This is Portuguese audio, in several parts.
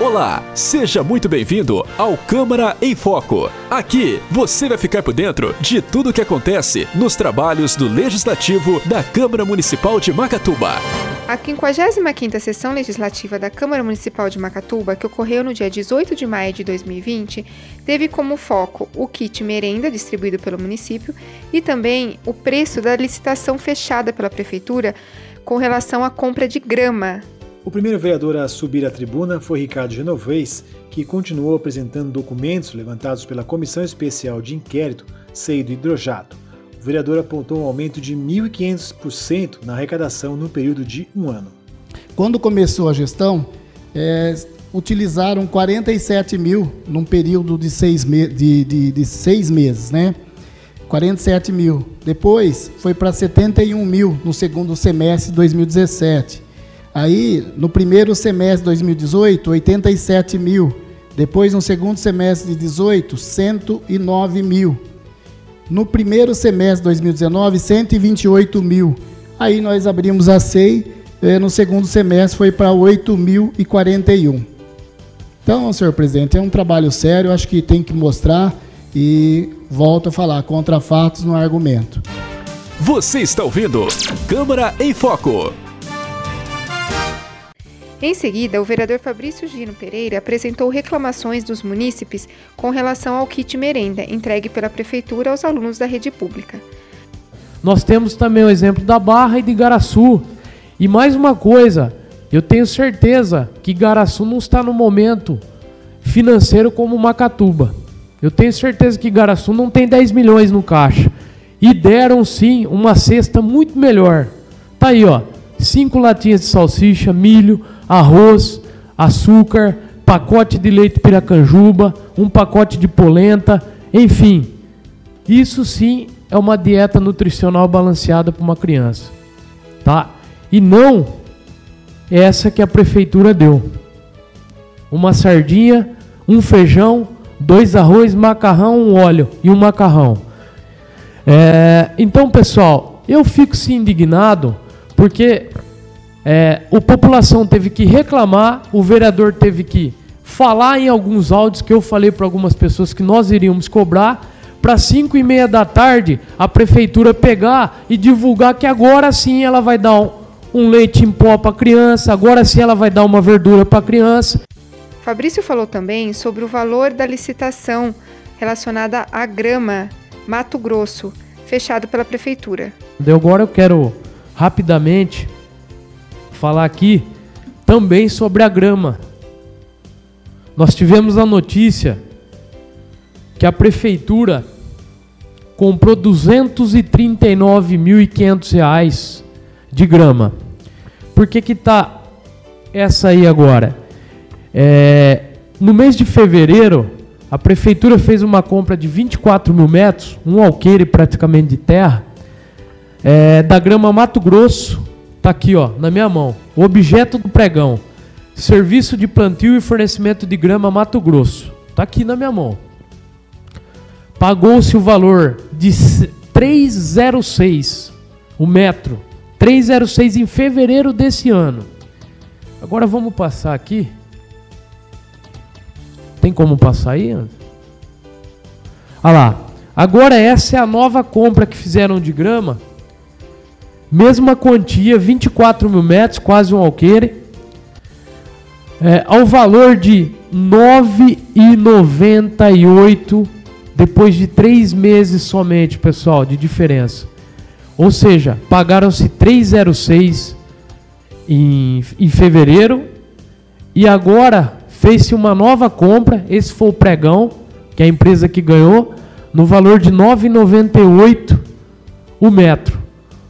Olá, seja muito bem-vindo ao Câmara em Foco. Aqui você vai ficar por dentro de tudo o que acontece nos trabalhos do Legislativo da Câmara Municipal de Macatuba. A 55ª Sessão Legislativa da Câmara Municipal de Macatuba, que ocorreu no dia 18 de maio de 2020, teve como foco o kit merenda distribuído pelo município e também o preço da licitação fechada pela Prefeitura com relação à compra de grama o primeiro vereador a subir à tribuna foi Ricardo Genovez, que continuou apresentando documentos levantados pela Comissão Especial de Inquérito CEI do Hidrojato. O vereador apontou um aumento de 1.500% na arrecadação no período de um ano. Quando começou a gestão, é, utilizaram 47 mil num período de seis, me de, de, de seis meses, né? 47 mil. Depois foi para 71 mil no segundo semestre de 2017. Aí, no primeiro semestre de 2018, 87 mil. Depois, no segundo semestre de 18, 109 mil. No primeiro semestre de 2019, 128 mil. Aí nós abrimos a SEI, eh, no segundo semestre foi para 8.041. Então, senhor presidente, é um trabalho sério, acho que tem que mostrar e volto a falar, contra fatos no argumento. Você está ouvindo Câmara em Foco. Em seguida, o vereador Fabrício Gino Pereira apresentou reclamações dos munícipes com relação ao kit merenda entregue pela prefeitura aos alunos da rede pública. Nós temos também o exemplo da Barra e de Garaçu. E mais uma coisa, eu tenho certeza que Garaçu não está no momento financeiro como Macatuba. Eu tenho certeza que Garaçu não tem 10 milhões no caixa. E deram sim uma cesta muito melhor. Tá aí, ó. Cinco latinhas de salsicha, milho, arroz, açúcar, pacote de leite piracanjuba, um pacote de polenta, enfim. Isso sim é uma dieta nutricional balanceada para uma criança, tá? E não essa que a prefeitura deu. Uma sardinha, um feijão, dois arroz, macarrão, um óleo e um macarrão. É, então, pessoal, eu fico sim indignado porque é, a população teve que reclamar, o vereador teve que falar em alguns áudios que eu falei para algumas pessoas que nós iríamos cobrar, para 5 e meia da tarde a prefeitura pegar e divulgar que agora sim ela vai dar um, um leite em pó para a criança, agora sim ela vai dar uma verdura para a criança. Fabrício falou também sobre o valor da licitação relacionada à grama Mato Grosso, fechado pela prefeitura. Agora eu quero rapidamente falar aqui também sobre a grama. Nós tivemos a notícia que a prefeitura comprou 239.500 reais de grama. Por que que tá essa aí agora? É, no mês de fevereiro, a prefeitura fez uma compra de 24 mil metros, um alqueire praticamente de terra, é, da grama Mato Grosso, Tá aqui, ó, na minha mão. O objeto do pregão. Serviço de plantio e fornecimento de grama Mato Grosso. Tá aqui na minha mão. Pagou-se o valor de 306 o metro. 306 em fevereiro desse ano. Agora vamos passar aqui. Tem como passar aí? Olha lá. Agora essa é a nova compra que fizeram de grama Mesma quantia, 24 mil metros, quase um alqueire. É, ao valor de R$ 9,98 depois de três meses somente, pessoal, de diferença. Ou seja, pagaram-se 306 em, em fevereiro e agora fez-se uma nova compra. Esse foi o pregão, que é a empresa que ganhou, no valor de 9,98 o metro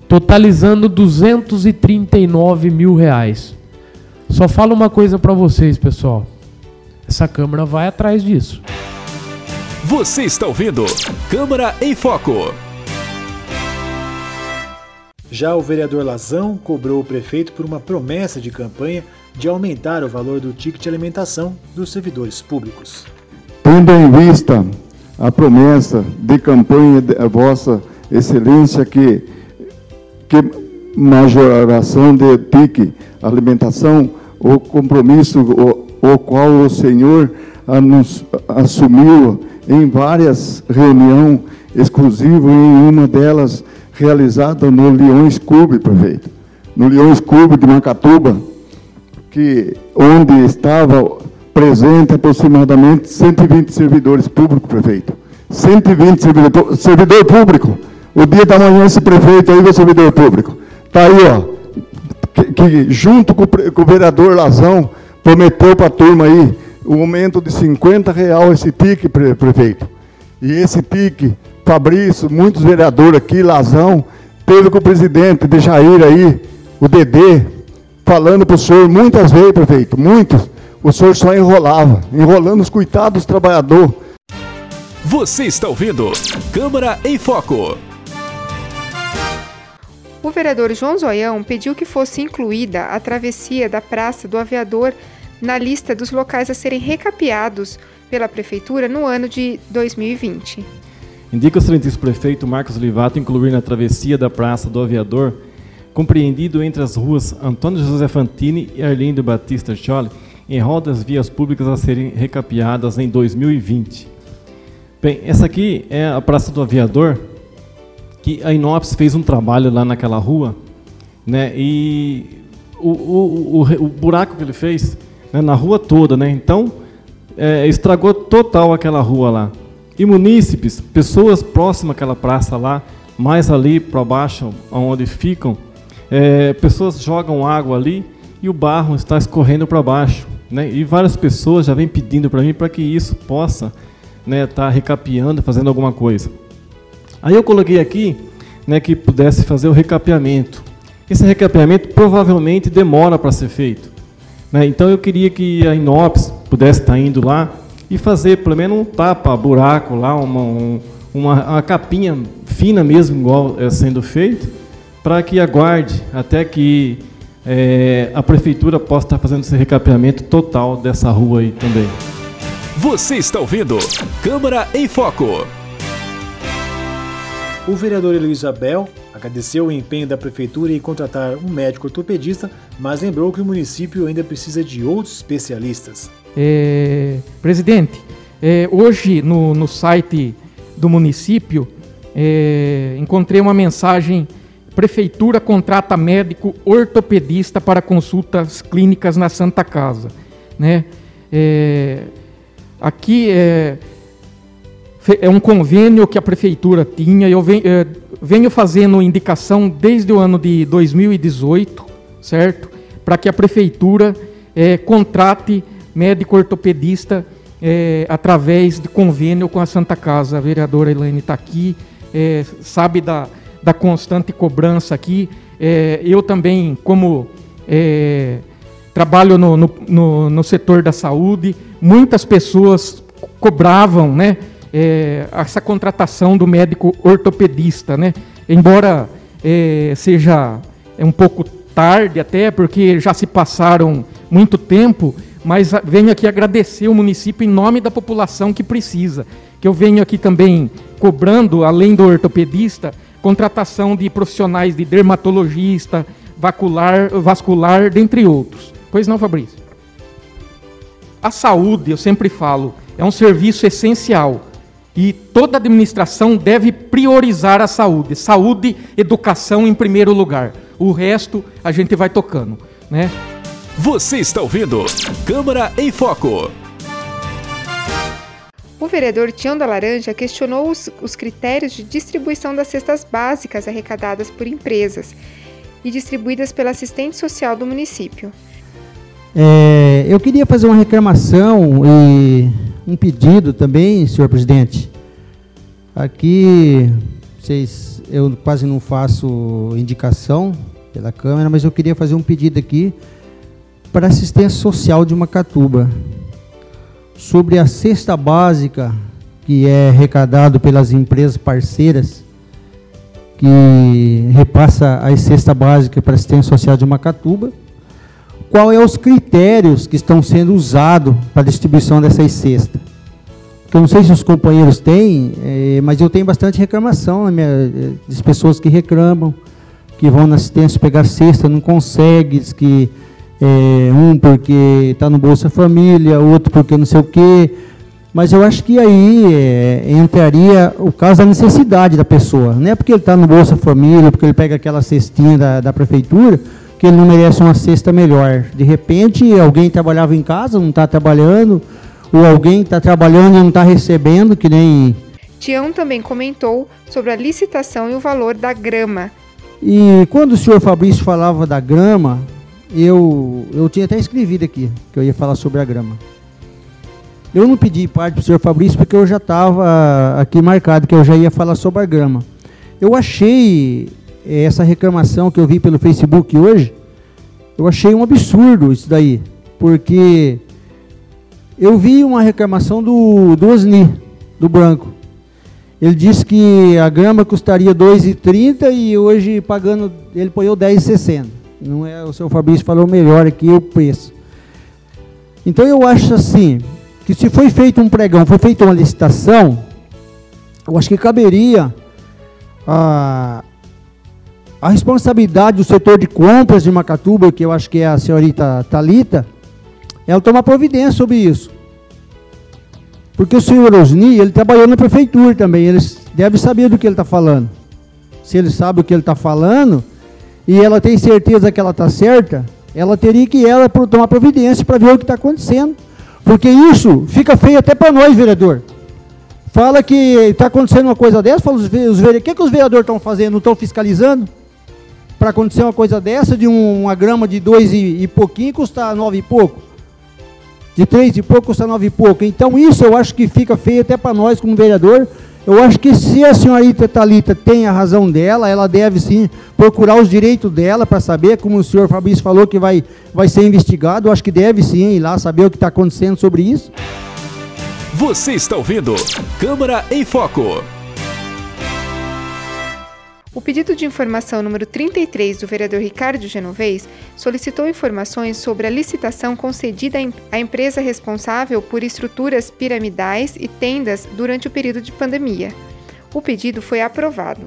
totalizando 239 mil reais. Só falo uma coisa para vocês, pessoal. Essa câmera vai atrás disso. Você está ouvindo Câmara em Foco. Já o vereador Lazão cobrou o prefeito por uma promessa de campanha de aumentar o valor do ticket alimentação dos servidores públicos. Tendo em vista a promessa de campanha da Vossa Excelência que que majoração de TIC, alimentação, o compromisso, o, o qual o Senhor nos assumiu em várias reuniões exclusivas, em uma delas realizada no Leões Clube, prefeito. No Leões Clube de Macatuba, que, onde estava presente aproximadamente 120 servidores públicos, prefeito. 120 servidor, servidor público. O dia da manhã esse prefeito aí, o servidor público. Está aí, ó. Que, que junto com, com, o vereador Lazão, prometeu para a turma aí o aumento de 50 real esse tique, prefeito. E esse tique, Fabrício, muitos vereadores aqui, Lazão, teve com o presidente de Jair aí, o Dedê, falando para o senhor muitas vezes, prefeito, muitos. O senhor só enrolava, enrolando os coitados dos trabalhadores. Você está ouvindo Câmara em Foco. O vereador João Zoião pediu que fosse incluída a travessia da Praça do Aviador na lista dos locais a serem recapeados pela Prefeitura no ano de 2020. Indica o excelentíssimo prefeito Marcos Livato incluir na travessia da Praça do Aviador, compreendido entre as ruas Antônio José Fantini e Arlindo Batista Chole, em rodas vias públicas a serem recapeadas em 2020. Bem, essa aqui é a Praça do Aviador, que a Inops fez um trabalho lá naquela rua, né? E o, o, o, o buraco que ele fez né, na rua toda, né? Então, é, estragou total aquela rua lá. E munícipes, pessoas próximas àquela praça lá, mais ali para baixo, onde ficam, é, pessoas jogam água ali e o barro está escorrendo para baixo. Né? E várias pessoas já vêm pedindo para mim para que isso possa estar né, tá recapeando, fazendo alguma coisa. Aí eu coloquei aqui né, que pudesse fazer o recapeamento. Esse recapeamento provavelmente demora para ser feito. Né? Então eu queria que a Inops pudesse estar indo lá e fazer pelo menos um tapa, buraco lá, uma, um, uma, uma capinha fina mesmo, igual é sendo feito, para que aguarde até que é, a prefeitura possa estar fazendo esse recapeamento total dessa rua aí também. Você está ouvindo Câmara em Foco. O vereador Luiz Abel agradeceu o empenho da prefeitura em contratar um médico ortopedista, mas lembrou que o município ainda precisa de outros especialistas. É, presidente, é, hoje no, no, site do município é, encontrei uma mensagem: Prefeitura contrata médico ortopedista para consultas clínicas na Santa Casa. Né? É, aqui é é um convênio que a prefeitura tinha, eu venho fazendo indicação desde o ano de 2018, certo? Para que a prefeitura é, contrate médico ortopedista é, através de convênio com a Santa Casa. A vereadora Elaine está aqui, é, sabe da, da constante cobrança aqui. Eu também, como trabalho no, no, no, no setor da saúde, muitas pessoas cobravam, né? É, essa contratação do médico ortopedista, né? Embora é, seja é um pouco tarde até, porque já se passaram muito tempo, mas venho aqui agradecer o município em nome da população que precisa. Que eu venho aqui também cobrando, além do ortopedista, contratação de profissionais de dermatologista, vascular, vascular, dentre outros. Pois não, Fabrício? A saúde, eu sempre falo, é um serviço essencial e toda administração deve priorizar a saúde. Saúde, educação em primeiro lugar. O resto a gente vai tocando, né? Você está ouvindo Câmara em Foco. O vereador Tião da Laranja questionou os, os critérios de distribuição das cestas básicas arrecadadas por empresas e distribuídas pela assistente social do município. É, eu queria fazer uma reclamação e um pedido também, senhor presidente. Aqui, vocês, eu quase não faço indicação pela Câmara, mas eu queria fazer um pedido aqui para assistência social de Macatuba. Sobre a cesta básica que é arrecadado pelas empresas parceiras, que repassa a cesta básica para assistência social de Macatuba qual é os critérios que estão sendo usados para a distribuição dessas cestas. Eu não sei se os companheiros têm, é, mas eu tenho bastante reclamação minha, eh, de pessoas que reclamam, que vão na assistência pegar cesta, não conseguem, que é, um porque está no Bolsa Família, outro porque não sei o quê. Mas eu acho que aí é, entraria o caso da necessidade da pessoa. Não é porque ele está no Bolsa Família, porque ele pega aquela cestinha da, da prefeitura, que ele não merece uma cesta melhor. De repente, alguém trabalhava em casa, não está trabalhando, ou alguém está trabalhando e não está recebendo, que nem. Tião também comentou sobre a licitação e o valor da grama. E quando o senhor Fabrício falava da grama, eu, eu tinha até escrevido aqui que eu ia falar sobre a grama. Eu não pedi parte para o senhor Fabrício porque eu já estava aqui marcado que eu já ia falar sobre a grama. Eu achei essa reclamação que eu vi pelo Facebook hoje, eu achei um absurdo isso daí, porque eu vi uma reclamação do, do Osni, do Branco. Ele disse que a grama custaria R$ 2,30 e hoje pagando, ele põe R$ 10,60. Não é, o seu Fabrício falou melhor aqui o preço. Então eu acho assim, que se foi feito um pregão, foi feita uma licitação, eu acho que caberia a, a responsabilidade do setor de compras de Macatuba, que eu acho que é a senhorita Talita, ela tomar providência sobre isso. Porque o senhor Osni, ele trabalhou na prefeitura também, ele deve saber do que ele está falando. Se ele sabe o que ele está falando, e ela tem certeza que ela está certa, ela teria que ela tomar providência para ver o que está acontecendo. Porque isso fica feio até para nós, vereador. Fala que está acontecendo uma coisa dessa, fala os, os o que, que os vereadores estão fazendo? Não estão fiscalizando? Para acontecer uma coisa dessa, de um, uma grama de dois e, e pouquinho custar nove e pouco. De três e pouco custa nove e pouco. Então isso eu acho que fica feio até para nós como vereador. Eu acho que se a senhorita Talita tem a razão dela, ela deve sim procurar os direitos dela para saber, como o senhor Fabrício falou que vai, vai ser investigado, eu acho que deve sim ir lá saber o que está acontecendo sobre isso. Você está ouvindo Câmara em Foco. O pedido de informação número 33 do vereador Ricardo Genovez solicitou informações sobre a licitação concedida à empresa responsável por estruturas piramidais e tendas durante o período de pandemia. O pedido foi aprovado.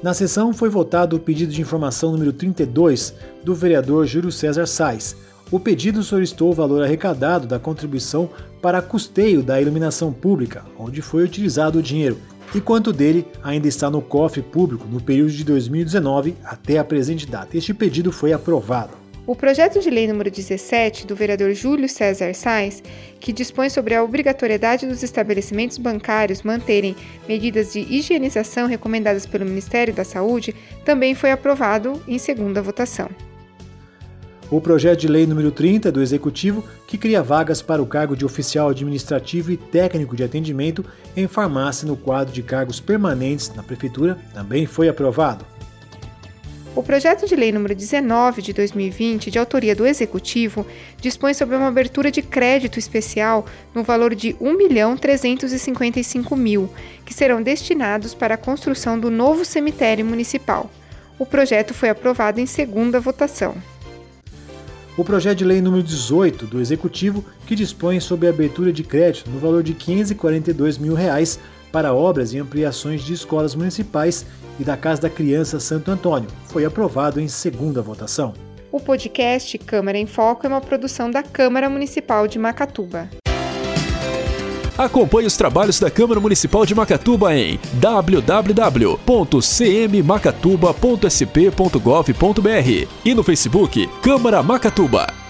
Na sessão foi votado o pedido de informação número 32 do vereador Júlio César Sais. O pedido solicitou o valor arrecadado da contribuição para custeio da iluminação pública, onde foi utilizado o dinheiro, e quanto dele ainda está no cofre público no período de 2019 até a presente data. Este pedido foi aprovado. O projeto de lei número 17 do vereador Júlio César Sainz, que dispõe sobre a obrigatoriedade dos estabelecimentos bancários manterem medidas de higienização recomendadas pelo Ministério da Saúde, também foi aprovado em segunda votação o projeto de lei número 30 do Executivo, que cria vagas para o cargo de oficial administrativo e técnico de atendimento em farmácia no quadro de cargos permanentes na Prefeitura, também foi aprovado. O projeto de lei número 19 de 2020, de autoria do Executivo, dispõe sobre uma abertura de crédito especial no valor de R$ 1.355.000, mil, que serão destinados para a construção do novo cemitério municipal. O projeto foi aprovado em segunda votação o projeto de lei número 18 do Executivo, que dispõe sobre a abertura de crédito no valor de 542 mil reais para obras e ampliações de escolas municipais e da Casa da Criança Santo Antônio. Foi aprovado em segunda votação. O podcast Câmara em Foco é uma produção da Câmara Municipal de Macatuba. Acompanhe os trabalhos da Câmara Municipal de Macatuba em www.cmmacatuba.sp.gov.br e no Facebook Câmara Macatuba.